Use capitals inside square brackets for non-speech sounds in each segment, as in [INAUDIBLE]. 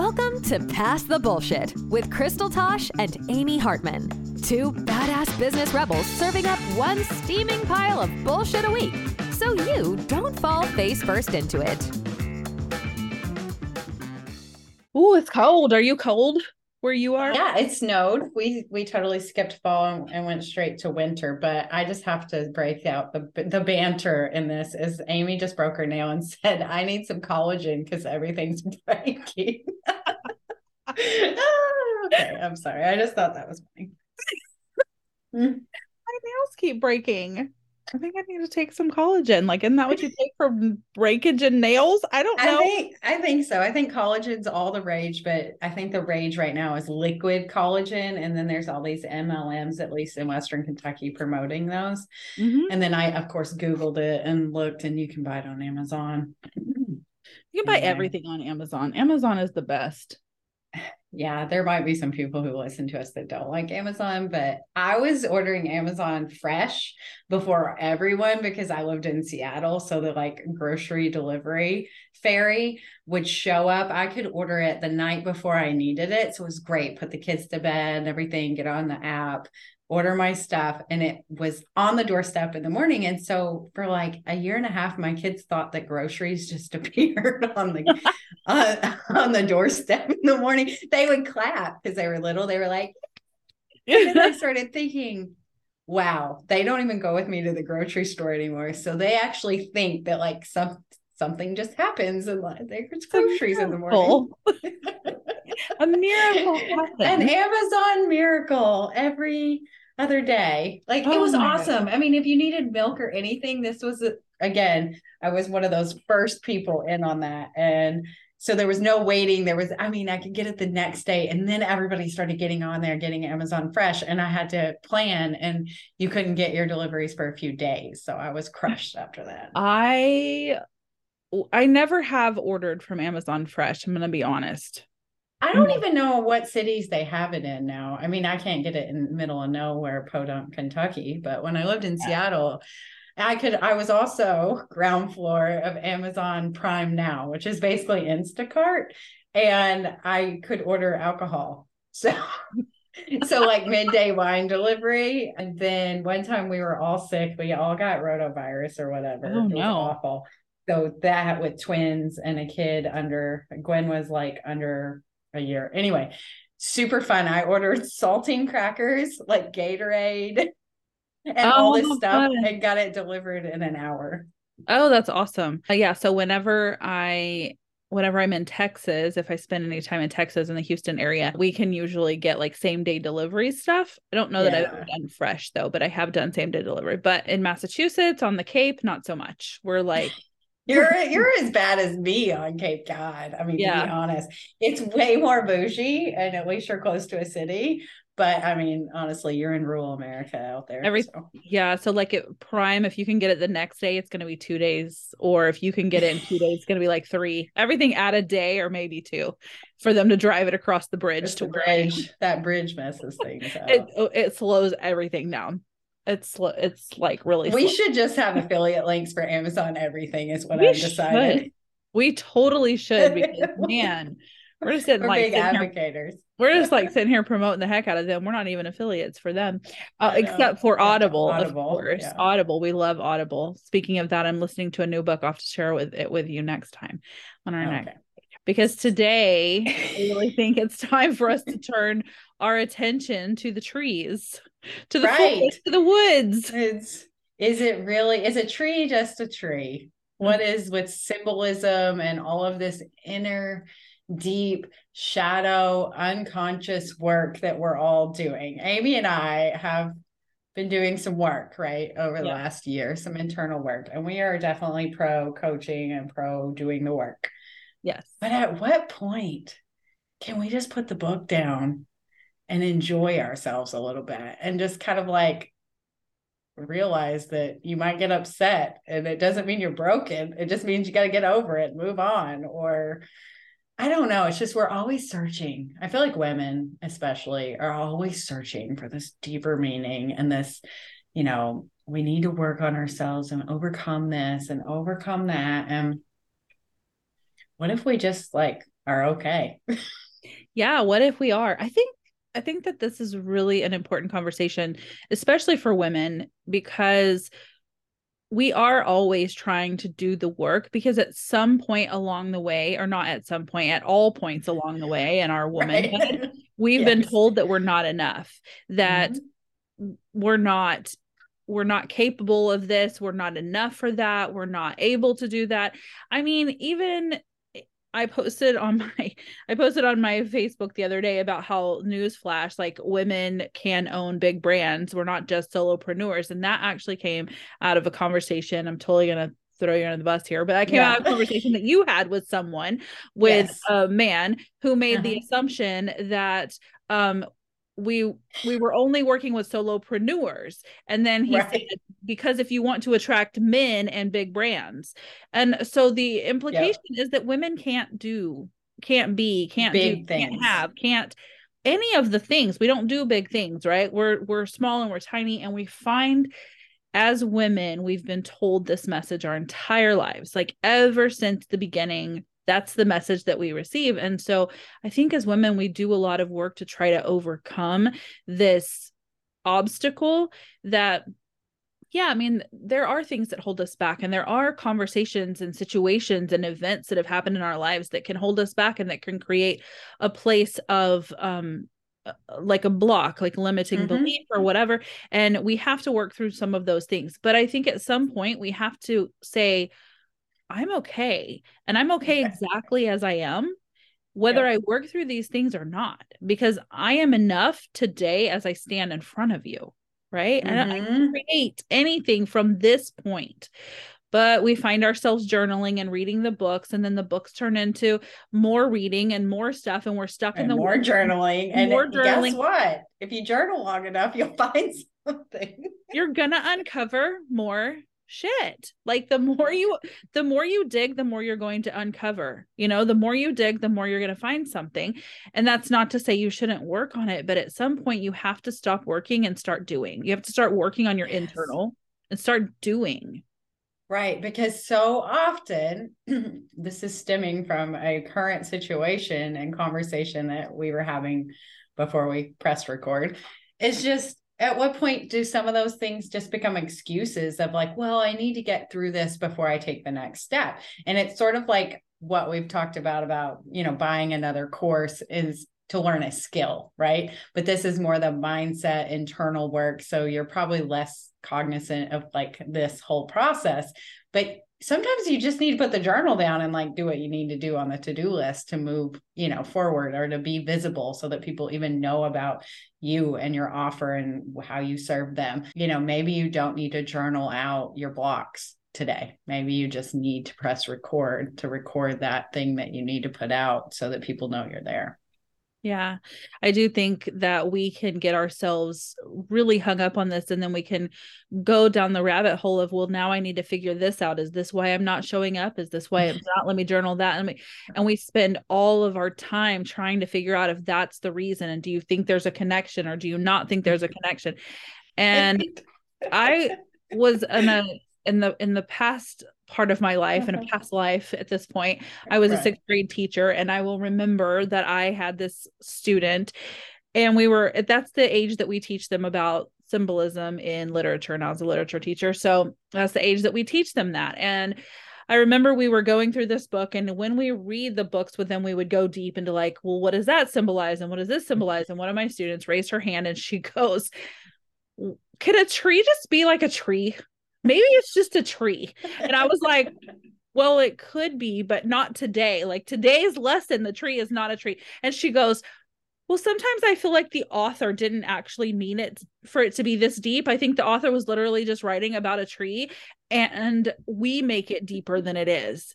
Welcome to Pass the Bullshit with Crystal Tosh and Amy Hartman. Two badass business rebels serving up one steaming pile of bullshit a week so you don't fall face first into it. Ooh, it's cold. Are you cold where you are? Yeah, it snowed. We we totally skipped fall and, and went straight to winter. But I just have to break out the the banter in this. Is Amy just broke her nail and [LAUGHS] said, "I need some collagen because everything's [LAUGHS] breaking." [LAUGHS] okay, I'm sorry. I just thought that was funny. Mm. My nails keep breaking. I think I need to take some collagen. Like, isn't that what you [LAUGHS] take for breakage in nails? I don't know. I think I think so. I think collagen's all the rage, but I think the rage right now is liquid collagen, and then there's all these MLMs, at least in Western Kentucky, promoting those. Mhm. And then I, of course, Googled it and looked, and you can buy it on Amazon. You can buy Anyway. everything on Amazon. Amazon is the best. Yeah, there might be some people who listen to us that don't like Amazon, but I was ordering Amazon fresh before everyone because I lived in Seattle. So the like grocery delivery fairy would show up. I could order it the night before I needed it. So it was great. Put the kids to bed everything, get on the app, order my stuff. And it was on the doorstep in the morning. And so for like a year and a half, my kids thought that groceries just [LAUGHS] appeared on the [LAUGHS] uh, on the doorstep in the morning. They would clap because they were little. They were like, and then I started thinking, wow, they don't even go with me to the grocery store anymore. So they actually think that like some something just happens and like there's groceries in the morning. [LAUGHS] a miracle An. Amazon miracle every other day. Like it Oh was my awesome. I mean, if you needed milk or anything, this was a- again, I was one of those first people in on that. And so there was no waiting. There was, I mean, I could get it the next day. And then everybody started getting on there, getting Amazon Fresh. And I had to plan, and you couldn't get your deliveries for a few days. So I was crushed after that. I I never have ordered from Amazon Fresh. I'm gonna be honest. I don't Mhm. even know what cities they have it in now. I mean, I can't get it in the middle of nowhere, Podunk, Kentucky. But when I lived in Yeah. Seattle, I could. I was also [LAUGHS] ground floor of Amazon Prime Now, which is basically Instacart, and I could order alcohol. [LAUGHS] So. So like midday wine delivery, and then one time we were all sick. We all got rotavirus or whatever. Oh, it was no. awful. So that with twins and a kid under Gwen was like under a year. Anyway, super fun. I ordered [LAUGHS] saltine crackers, like Gatorade, and all this Oh, stuff, fun. and got it delivered in an hour. Oh, that's awesome. Uh, yeah, so whenever I whenever I'm in Texas, if I spend any time in Texas in the Houston area, we can usually get like same day delivery stuff. I don't know that I've done fresh though, but I have done same day delivery. But in Massachusetts on the Cape, not so much. We're like You're [LAUGHS] you're as bad as me on Cape Cod. I mean, to be honest, it's way more bougie, and at least you're close to a city. But I mean, honestly, you're in rural America out there. Every- so. Yeah, so like at Prime, if you can get it the next day, it's going to be two days, or if you can get it in two days, it's going to be like three. Everything at a day or maybe two, for them to drive it across the bridge to the bridge. That bridge messes things [LAUGHS] up. It oh, it slows everything down. It's it's like really. we slow. should just have affiliate links for Amazon everything. Is what We I've decided. should. We totally should [LAUGHS] because man, we're just sitting We're like big sitting here, advocates. we're just like sitting here promoting the heck out of them. We're not even affiliates for them, uh, except for Audible, Audible, of course. yeah. Audible, we love Audible. Speaking of that, I'm listening to a new book. Have to share with it with you next time on our next because today I really think it's time for us to turn our attention to the trees, to the Right. forest, to the woods. It's is it really is a tree just a tree? What Mm-hmm. with symbolism and all of this inner deep shadow unconscious work that we're all doing? Amy and I have been doing some work right over the Yeah. last year, some internal work, and we are definitely pro coaching and pro doing the work. Yes. But at what point can we just put the book down and enjoy ourselves a little bit and just kind of like realize that you might get upset and it doesn't mean you're broken. It just means you got to get over it, move on. Or I don't know. It's just we're always searching. I feel like women, especially, are always searching for this deeper meaning and this, you know, we need to work on ourselves and overcome this and overcome that. And what if we just like are okay. yeah, what if we are? I think I think that this is really an important conversation, especially for women, because we are always trying to do the work because at some point along the way, or not at some point, at all points along the way in our [LAUGHS] womanhood, right. [LAUGHS] we've yes. been told that we're not enough, that mm-hmm. we're not we're not capable of this we're not enough for that we're not able to do that i mean even I posted on [LAUGHS] my I posted on my Facebook the other day about how newsflash like women can own big brands. We're not just solopreneurs. And that actually came out of a conversation. I'm totally gonna throw you under the bus here, but I came yeah. out of a conversation that you had with someone with yes. a man who made uh-huh. the assumption that um we we were only working with solopreneurs and then he right. said because if you want to attract men and big brands and so the implication yep. is that women can't do can't be can't big do things. can't have can't any of the things we don't do big things right we're we're small and we're tiny and we find as women we've been told this message our entire lives like ever since the beginning that's the message that we receive. And so i think as women we do a lot of work to try to overcome this obstacle that yeah, I mean, there are things that hold us back, and there are conversations and situations and events that have happened in our lives that can hold us back and that can create a place of um uh, like a block like limiting mm-hmm. belief or whatever. And we have to work through some of those things. But i think at some point we have to say I'm okay and I'm okay exactly as I am, whether yep. I work through these things or not, because I am enough today as I stand in front of you. Right. Mm-hmm. And I can mm-hmm. create anything from this point. But we find ourselves journaling and reading the books, and then the books turn into more reading and more stuff, and we're stuck and in the more journaling. And more journaling. guess what? If you journal long enough, you'll [LAUGHS] find something. You're gonna uncover more shit. Like the more you the more you dig the more you're going to uncover you know? The more you dig the more you're going to find something. And that's not to say you shouldn't work on it but at some point you have to stop working and start doing. You have to start working on your yes. internal and start doing. Right because so often [CLEARS THROAT] this is stemming from a current situation and conversation that we were having before we press record. It's just at what point do some of those things just become excuses of like well i need to get through this before i take the next step? And it's sort of like what we've talked about about you know buying another course is to learn a skill right? But this is more the mindset internal work. So you're probably less cognizant of like this whole process but sometimes you just need to put the journal down and like do what you need to do on the to-do list to move you know forward or to be visible so that people even know about you and your offer and how you serve them. You know maybe you don't need to journal out your blocks today. Maybe you just need to press record to record that thing that you need to put out so that people know you're there yeah, I do think that we can get ourselves really hung up on this and then we can go down the rabbit hole of, well, now I need to figure this out. Is this why I'm not showing up? Is this why I'm [LAUGHS] not? Let me journal that. And we, and we spend all of our time trying to figure out if that's the reason. And do you think there's a connection or do you not think there's a mm-hmm. connection? And I [LAUGHS] was in a, in the in the past part of my life and a mm-hmm. past life at this point i was right. a sixth grade teacher and i will remember that i had this student and we were that's the age that we teach them about symbolism in literature and i was a literature teacher so that's the age that we teach them that and I remember we were going through this book, and when we read the books with them, we would go deep into like, well, what does that symbolize? And what does this symbolize? And one of my students raised her hand and she [LAUGHS] goes, Can a tree just be like a tree? Maybe it's just a tree. And I was like, well, it could be, but not today. Like today's lesson, the tree is not a tree. And she goes, well, sometimes I feel like the author didn't actually mean it for it to be this deep. I think the author was literally just writing about a tree and we make it deeper than it is.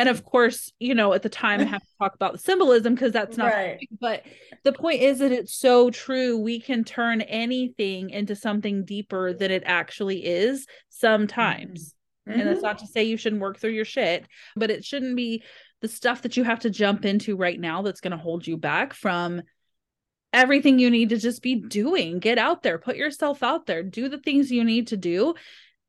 And of course, you know, at the time I have to talk about the symbolism because that's not right. but the point is that it's so true. We can turn anything into something deeper than it actually is sometimes. Mm-hmm. And that's not to say you shouldn't work through your shit, but it shouldn't be the stuff that you have to jump into right now that's going to hold you back from everything you need to just be doing. Get out there, put yourself out there, do the things you need to do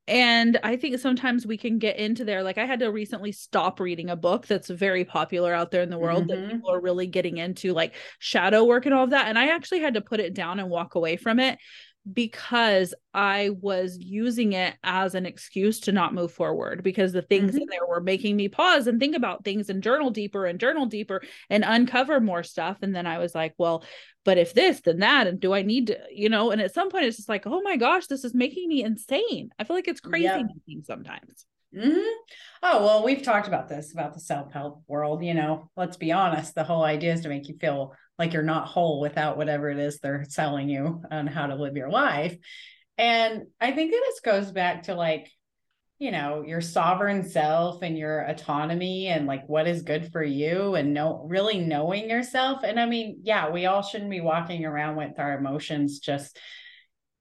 and i think sometimes we can get into there like i had to recently stop reading a book that's very popular out there in the world mm-hmm. that people are really getting into like shadow work and all of that and i actually had to put it down and walk away from it because I was using it as an excuse to not move forward because the things mm-hmm. in there were making me pause and think about things and journal deeper and journal deeper and uncover more stuff. And then I was like, well, but if this, then that, and do I need to, you know? And at some point, it's just like, oh my gosh, this is making me insane. I feel like it's crazy yep. sometimes. Mm-hmm. Oh, well, we've talked about this about the self help world. You know, let's be honest, the whole idea is to make you feel like you're not whole without whatever it is they're selling you on how to live your life. And I think that this goes back to like, you know, your sovereign self and your autonomy and like what is good for you and know really knowing yourself. And I mean, yeah, we all shouldn't be walking around with our emotions just,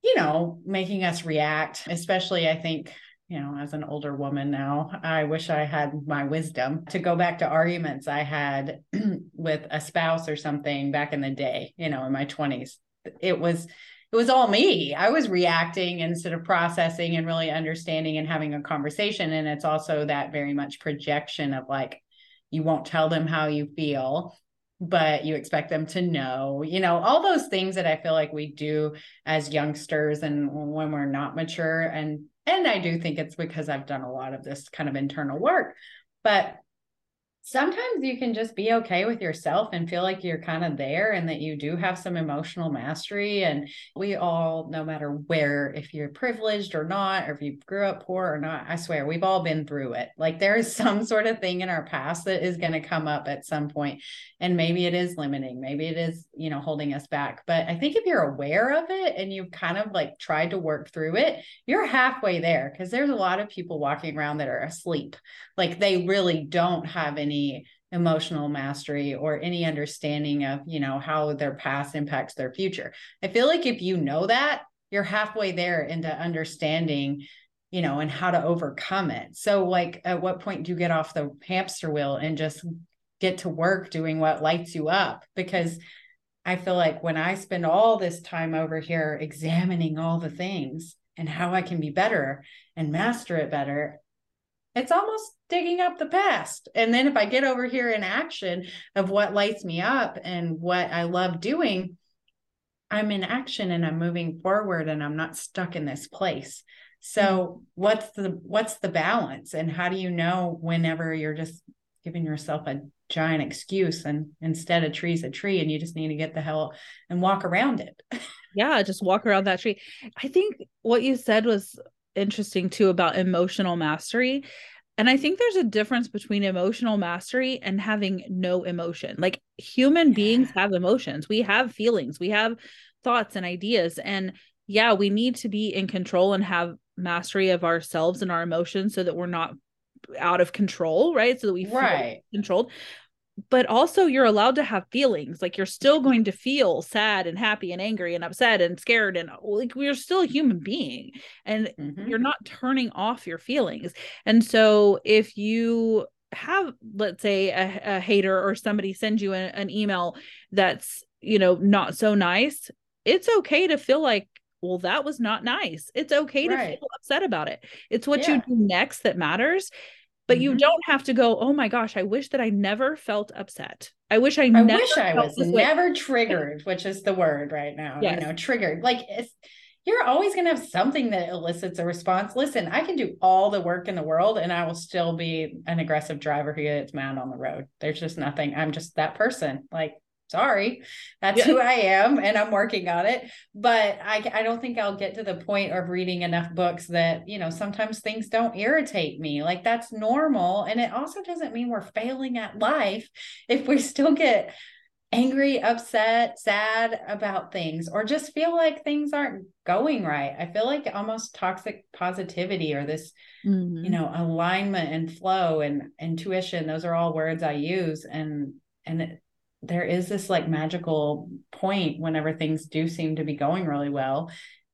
you know, making us react, especially I think you know, as an older woman now, I wish I had my wisdom to go back to arguments I had [CLEARS THROAT] with a spouse or something back in the day, you know, in my 20s. It was it was all me. I was reacting instead of processing and really understanding and having a conversation and it's also that very much projection of like you won't tell them how you feel but you expect them to know, you know, all those things that I feel like we do as youngsters and when we're not mature and and I do think it's because I've done a lot of this kind of internal work. But sometimes you can just be okay with yourself and feel like you're kind of there and that you do have some emotional mastery. And we all, no matter where, if you're privileged or not, or if you grew up poor or not, I swear we've all been through it. Like there is [LAUGHS] some sort of thing in our past that is going to come up at some point, And maybe it is limiting, maybe it is, you know, holding us back. But I think if you're aware of it and you've kind of like tried to work through it, you're halfway there because there's a lot of people walking around that are asleep. Like they really don't have any emotional mastery or any understanding of you know how their past impacts their future. I feel like if you know that you're halfway there into understanding you know and how to overcome it. So like at what point do you get off the hamster wheel and just get to work doing what lights you up? Because i feel like when i spend all this time over here examining all the things and how i can be better and master it better it's almost digging up the past. And then if I get over here in action of what lights me up and what I love doing, I'm in action and I'm moving forward and I'm not stuck in this place. So mm-hmm. what's the what's the balance and how do you know whenever you're just giving yourself a giant excuse and instead a tree's a tree and you just need to get the hell and walk around it. [LAUGHS] yeah, just walk around that tree. I think what you said was interesting too about emotional mastery. And I think there's a difference between emotional mastery and having no emotion. Like human beings have emotions, we have feelings, we have thoughts and ideas. And yeah, we need to be in control and have mastery of ourselves and our emotions so that we're not out of control, right? So that we feel right. controlled but also you're allowed to have feelings like you're still going to feel sad and happy and angry and upset and scared and like we're still a human being and mm-hmm. you're not turning off your feelings and so if you have let's say a, a hater or somebody sends you a, an email that's you know not so nice it's okay to feel like well that was not nice it's okay to right. feel upset about it it's what yeah. you do next that matters but mm-hmm. you don't have to go oh my gosh i wish that i never felt upset. I wish i, I never wish i was never triggered which is the word right now yes. you know triggered. Like you're always going to have something that elicits a response. Listen i can do all the work in the world and i will still be an aggressive driver who gets mad on the road. There's just nothing. I'm just that person. Like sorry that's yeah. who i am and i'm working on it. But I, I don't think i'll get to the point of reading enough books that you know sometimes things don't irritate me. Like that's normal. And it also doesn't mean we're failing at life [LAUGHS] if we still get angry upset sad about things or just feel like things aren't going right. I feel like almost toxic positivity or this mm-hmm. you know alignment and flow and intuition those are all words i use. And and it, there is this like magical point whenever things do seem to be going really well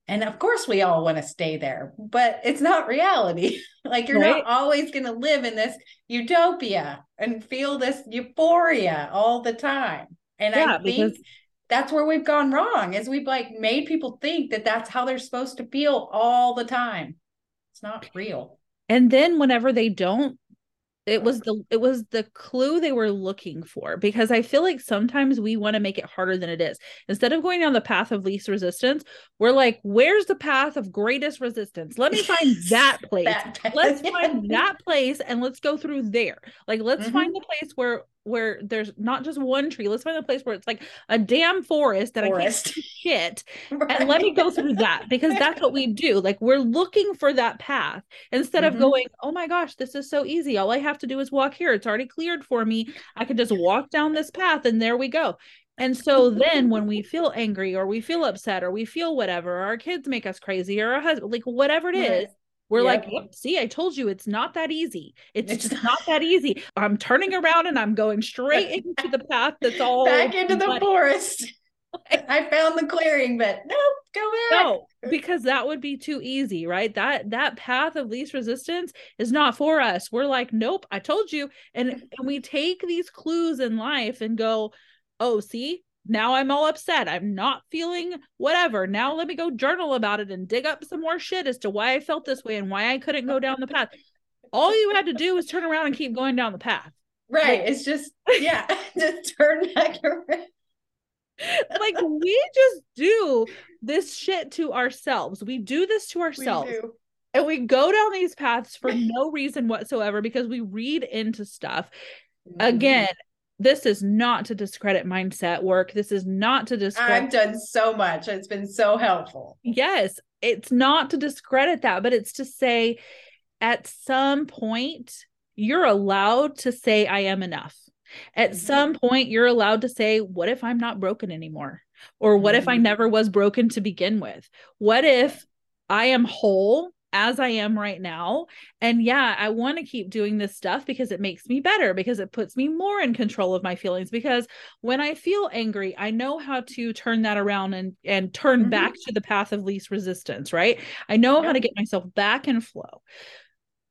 and of course we all want to stay there but it's not reality [LAUGHS] like you're right? not always going to live in this utopia and feel this euphoria all the time and yeah, i think because- that's where we've gone wrong is we've like made people think that that's how they're supposed to feel all the time It's not real. And then whenever they don't, it was the it was the clue they were looking for because i feel like sometimes we want to make it harder than it is. Instead of going down the path of least resistance we're like where's the path of greatest resistance? Let me find that [LAUGHS] place. that let's find [LAUGHS] that place and let's go through there. Like let's mm-hmm. find the place where where there's not just one tree. Let's find a place where it's like a damn forest that forest. I can't shit. right. [LAUGHS] And let me go through that because that's what we [LAUGHS] do. Like we're looking for that path instead mm-hmm. of going, oh my gosh, this is so easy. All I have to do is walk here. It's already cleared for me. I can just walk down this path and there we go. And so then when we [LAUGHS] feel angry or we feel upset or we feel whatever, our kids make us crazy or our husband, like whatever it right. is, we're yep. like, see, I told you it's not that easy. It's, it's just not that easy. I'm turning around and I'm going straight [LAUGHS] into the path that's all back into the forest. [LAUGHS] I found the clearing, but no, go back. No, because that would be too easy, right? That that path of least resistance is not for us. We're like, nope, I told you. And, and we take these clues in life and go, oh, see, now I'm all upset. I'm not feeling whatever. Now let me go journal about it and dig up some more shit as to why I felt this way and why I couldn't go down the path. All you had to do was turn around and keep going down the path. Right. Like, it's just, yeah, [LAUGHS] just turn back around. like we just do this shit to ourselves. We do this to ourselves. And we go down these paths for no reason whatsoever because we read into stuff. Mm-hmm. Again, this is not to discredit mindset work. This is not to discredit. I've done so much. It's been so helpful. Yes, it's not to discredit that, but it's to say at some point, you're allowed to say, I am enough. At mm-hmm. some point, you're allowed to say, What if I'm not broken anymore? Or what mm-hmm. if I mm-hmm. never was broken to begin with? What if I am whole as I am right now. And yeah, I want to keep doing this stuff because it makes me better, because it puts me more in control of my feelings. Because when I feel angry, I know how to turn that around and and turn mm-hmm. back to the path of least resistance, right? I know how to get myself back in flow.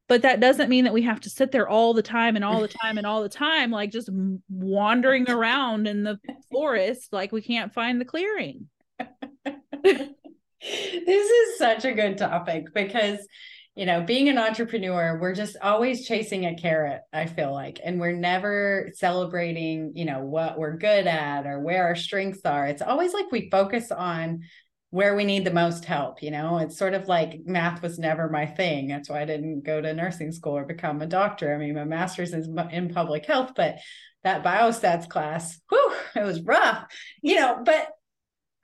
But that doesn't mean that we have to sit there all the time and all the time and all the time, like just wandering around in the forest, like we can't find the clearing. [LAUGHS] this is such a good topic because you know being an entrepreneur we're just always chasing a carrot i feel like and we're never celebrating you know what we're good at or where our strengths are. It's always like we focus on where we need the most help you know? It's sort of like math was never my thing. That's why i didn't go to nursing school or become a doctor. I mean my master's is in public health but that biostats class whew, it was rough you know? But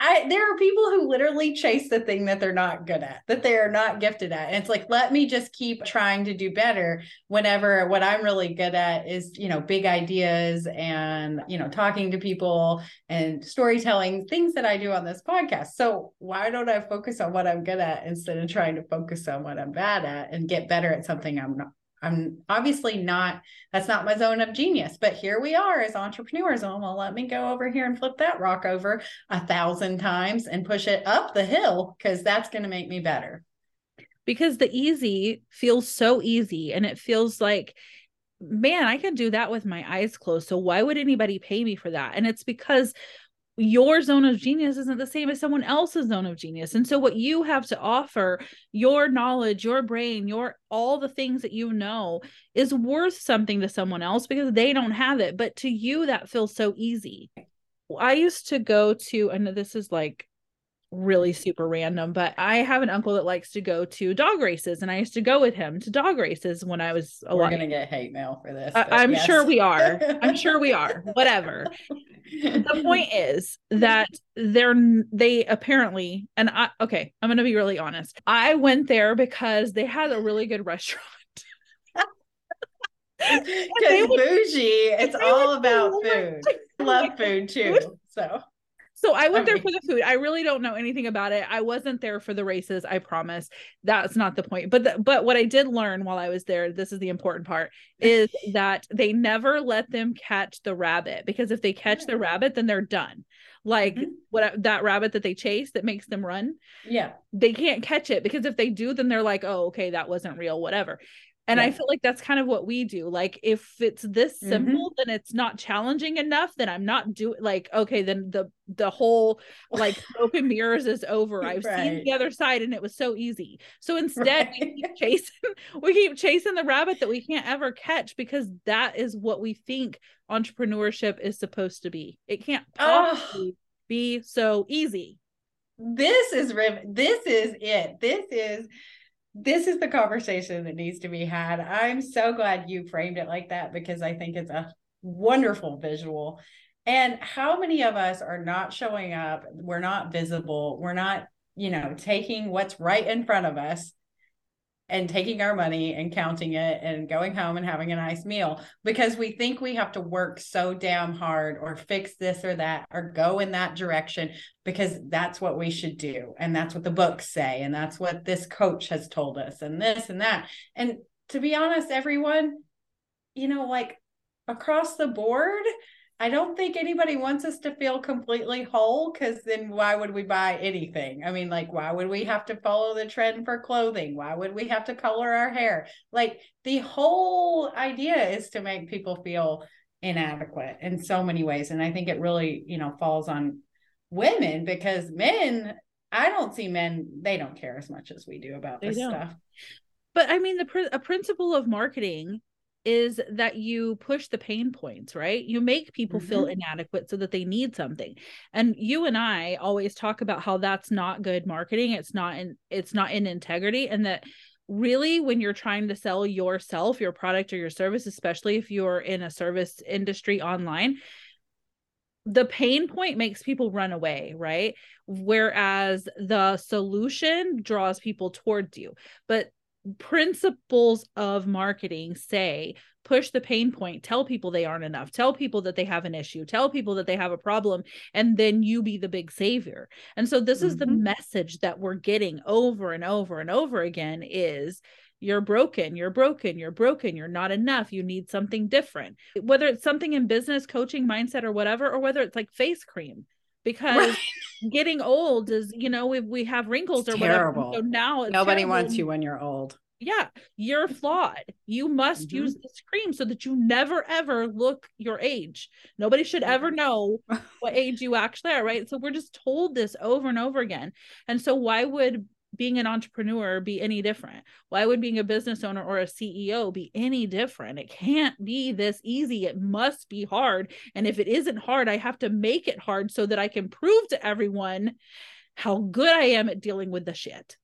I there are people who literally chase the thing that they're not good at, that they are not gifted at. And it's like, let me just keep trying to do better whenever what I'm really good at is, you know, big ideas and, you know, talking to people and storytelling, things that I do on this podcast. So why don't I focus on what I'm good at instead of trying to focus on what I'm bad at and get better at something I'm not I'm obviously not, that's not my zone of genius, but here we are as entrepreneurs. Oh, well, let me go over here and flip that rock over a thousand times and push it up the hill because that's going to make me better. Because the easy feels so easy and it feels like, man, I can do that with my eyes closed. So why would anybody pay me for that? And it's because your zone of genius isn't the same as someone else's zone of genius. And so what you have to offer, your knowledge, your brain, your all the things that you know is worth something to someone else because they don't have it, but to you that feels so easy. I used to go to and this is like really super random, but I have an uncle that likes to go to dog races, and I used to go with him to dog races when I was a We're gonna get hate mail for this. I- am yes. sure we are. I'm sure we are. [LAUGHS] Whatever. the [LAUGHS] point is that they're they apparently, and I okay, I'm gonna be really honest. I went there because they had a really good restaurant. [LAUGHS] Because bougie, it's all about food. Love food too. So so I went there for the food. I really don't know anything about it. I wasn't there for the races. I promise. That's not the point. But the, but what I did learn while I was there, this is the important part, is [LAUGHS] that they never let them catch the rabbit because if they catch the rabbit, then they're done. Like mm-hmm. what that rabbit that they chase that makes them run. Yeah. They can't catch it because if they do, then they're like, oh, okay, that wasn't real, whatever. And Yeah. I feel like that's kind of what we do. Like if it's this Mhm. simple, then it's not challenging enough, then I'm not doing like okay, then the the whole like [LAUGHS] smoke and mirrors is over. I've seen the other side and it was so easy. So instead we keep [LAUGHS] chasing [LAUGHS] we keep chasing the rabbit that we can't ever catch because that is what we think entrepreneurship is supposed to be. It can't Oh. possibly be so easy. this is this is it this is this is the conversation that needs to be had. I'm so glad you framed it like that because i think it's a wonderful visual. And how many of us are not showing up? We're not visible. We're not you know taking what's right in front of us and taking our money and counting it and going home and having a nice meal. Because we think we have to work so damn hard or fix this or that or go in that direction because that's what we should do. And that's what the books say. And that's what this coach has told us and this and that. And to be honest everyone you know like across the board I don't think anybody wants us to feel completely whole because then why would we buy anything? I mean, like, why would we have to follow the trend for clothing? Why would we have to color our hair? Like, the whole idea is to make people feel inadequate in so many ways. And I think it really, you know, falls on women because men, I don't see men, they don't care as much as we do about They this don't. stuff. But I mean, the pr- a principle of marketing is that you push the pain points, right? You make people feel Mhm. inadequate so that they need something. And you and I always talk about how that's not good marketing. It's not in it's not in integrity and that really when you're trying to sell yourself, your product or your service, especially if you're in a service industry online, the pain point makes people run away, right? Whereas the solution draws people towards you. But principles of marketing say push the pain point, tell people they aren't enough, tell people that they have an issue, tell people that they have a problem, and then you be the big savior. And so this is the Mhm. message that we're getting over and over and over again is you're broken, you're broken, you're broken, you're not enough, you need something different. Whether it's something in business, coaching, mindset, or whatever, or whether it's like face cream, because getting old is, you know, we, we have wrinkles It's or whatever. terrible. So now it's Nobody terrible wants you when you're old. yeah, you're flawed. You must Mhm. use this cream so that you never ever look your age. Nobody should ever know [LAUGHS] what age you actually are, right? So we're just told this over and over again. And so why would being an entrepreneur be any different? Why would being a business owner or a CEO be any different? It can't be this easy. It must be hard. And if it isn't hard, I have to make it hard so that I can prove to everyone how good I am at dealing with the shit.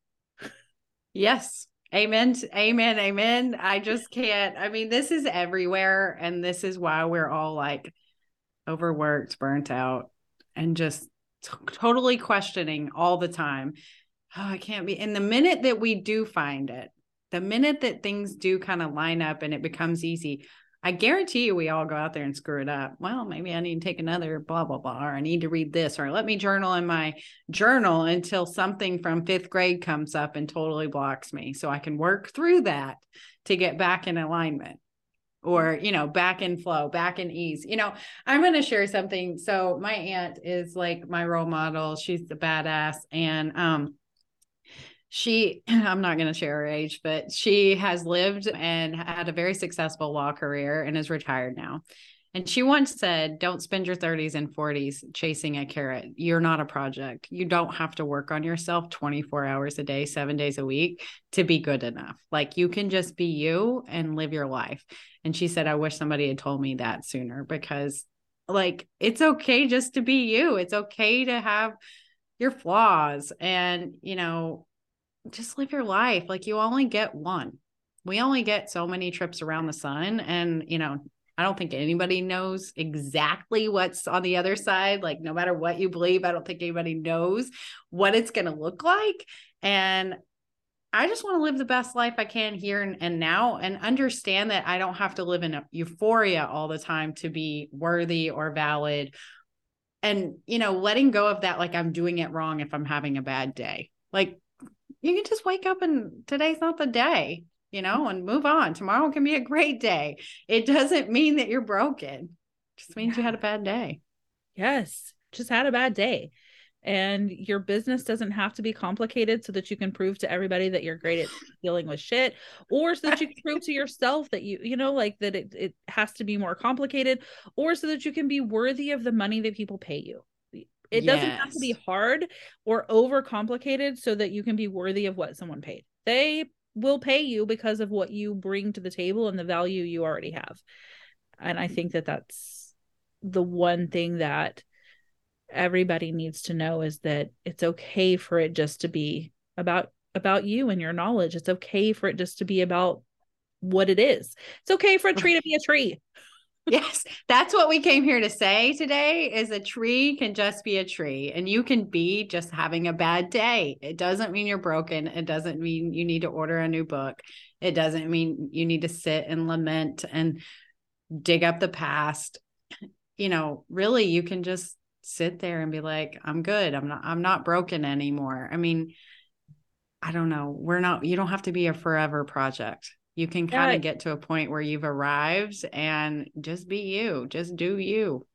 Yes. Amen. Amen. Amen. I just can't. I mean, this is everywhere. And this is why we're all like overworked, burnt out, and just t- totally questioning all the time. Oh, I can't be. And the minute that we do find it, the minute that things do kind of line up and it becomes easy, I guarantee you we all go out there and screw it up. Well, maybe I need to take another blah, blah, blah, or I need to read this, or let me journal in my journal until something from fifth grade comes up and totally blocks me. So I can work through that to get back in alignment or, you know, back in flow, back in ease. You know, I'm going to share something. So my aunt is like my role model. She's the badass. And, um, she [CLEARS THROAT] i'm not going to share her age but she has lived and had a very successful law career and is retired now. And she once said don't spend your 30s and 40s chasing a carrot. You're not a project. You don't have to work on yourself 24 hours a day 7 days a week to be good enough. Like you can just be you and live your life. And she said i wish somebody had told me that sooner because like it's okay just to be you. It's okay to have your flaws and you know just live your life. Like you only get one. We only get so many trips around the sun and you know i don't think anybody knows exactly what's on the other side. Like no matter what you believe i don't think anybody knows what it's going to look like. And i just want to live the best life i can here and, and now and understand that i don't have to live in a euphoria all the time to be worthy or valid. And you know letting go of that like i'm doing it wrong if i'm having a bad day. Like you can just wake up and today's not the day, you know, and move on. Tomorrow can be a great day. It doesn't mean that you're broken. It just means you had a bad day. Yes, just had a bad day. and your business doesn't have to be complicated so that you can prove to everybody that you're great at [SIGHS] dealing with shit or so that you can prove to [LAUGHS] yourself that you you know like that it, it has to be more complicated or so that you can be worthy of the money that people pay you it yes. doesn't have to be hard or over complicated so that you can be worthy of what someone paid. They will pay you because of what you bring to the table and the value you already have. And i mm-hmm. think that that's the one thing that everybody needs to know is that it's okay for it just to be about about you and your knowledge. It's okay for it just to be about what it is. It's okay for a tree to be a tree [LAUGHS] [LAUGHS] yes that's what we came here to say today is a tree can just be a tree and you can be just having a bad day. It doesn't mean you're broken. It doesn't mean you need to order a new book. It doesn't mean you need to sit and lament and dig up the past. You know really you can just sit there and be like i'm good. I'm not i'm not broken anymore. I mean i don't know. We're not you don't have to be a forever project you can kind of yeah. get to a point where you've arrived and just be you just do you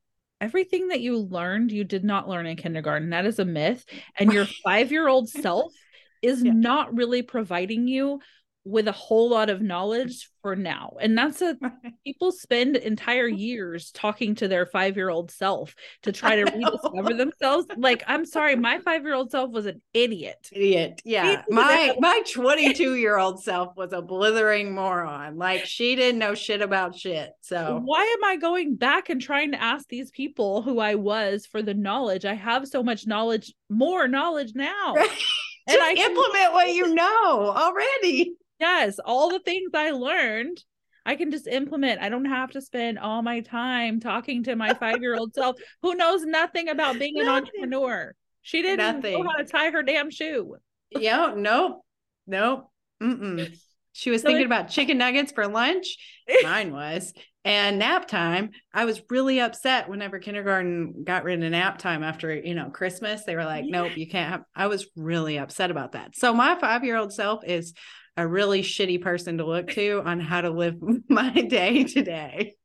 everything that you learned you did not learn in kindergarten that is a myth and your [LAUGHS] 5 year old self is yeah. not really providing you with a whole lot of knowledge for now. And that's a [LAUGHS] people spend entire years talking to their 5-year-old self to try to rediscover themselves. Like, I'm sorry, my 5-year-old self was an idiot. Idiot. Yeah. My my [LAUGHS] 22-year-old self was a blithering moron. Like she didn't know shit about shit. So why am I going back and trying to ask these people who I was for the knowledge? I have so much knowledge, more knowledge now. [LAUGHS] and I implement what you know already. Yes, all the things I learned, I can just implement. I don't have to spend all my time talking to my five year old [LAUGHS] self who knows nothing about being an entrepreneur. She didn't nothing. know how to tie her damn shoe. Yeah, nope, nope. Mm-mm. She was so thinking about chicken nuggets for lunch. [LAUGHS] Mine was. And nap time, I was really upset whenever kindergarten got rid of nap time after, you know, Christmas. They were like, yeah. nope, you can't have. I was really upset about that. So my five year old self is a really shitty person to look to on how to live [LAUGHS] my day today.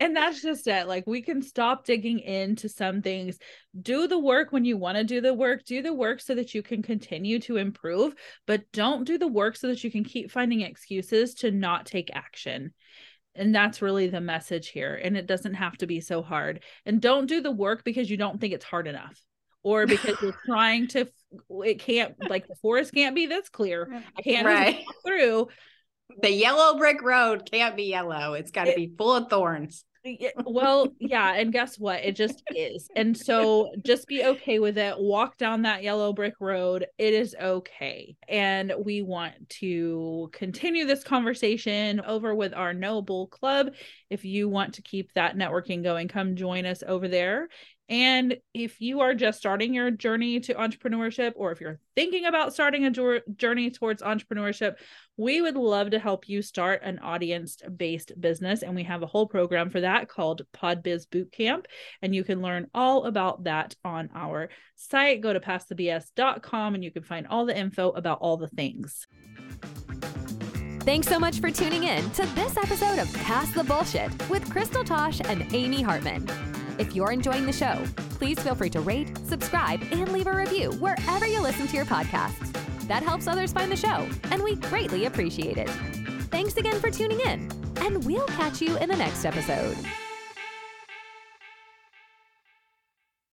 and that's just it. Like we can stop digging into some things. Do the work when you want to do the work. Do the work so that you can continue to improve, but don't do the work so that you can keep finding excuses to not take action. And that's really the message here. And it doesn't have to be so hard. And don't do the work because you don't think it's hard enough or because you're trying to it can't like the forest can't be this clear. I can't right. through. The yellow brick road can't be yellow. It's got to be full of thorns. Well yeah and guess what? It just is. And so just be okay with it. Walk down that yellow brick road. It is okay. And we want to continue this conversation over with our No Bull Club. If you want to keep that networking going come join us over there and if you are just starting your journey to entrepreneurship, or if you're thinking about starting a journey towards entrepreneurship, we would love to help you start an audience based business. And we have a whole program for that called PodBiz Bootcamp. And you can learn all about that on our site. Go to passthebs.com and you can find all the info about all the things. Thanks so much for tuning in to this episode of Pass the Bullshit with Crystal Tosh and Amy Hartman. If you're enjoying the show, please feel free to rate, subscribe, and leave a review wherever you listen to your podcasts. That helps others find the show, and we greatly appreciate it. Thanks again for tuning in, and we'll catch you in the next episode.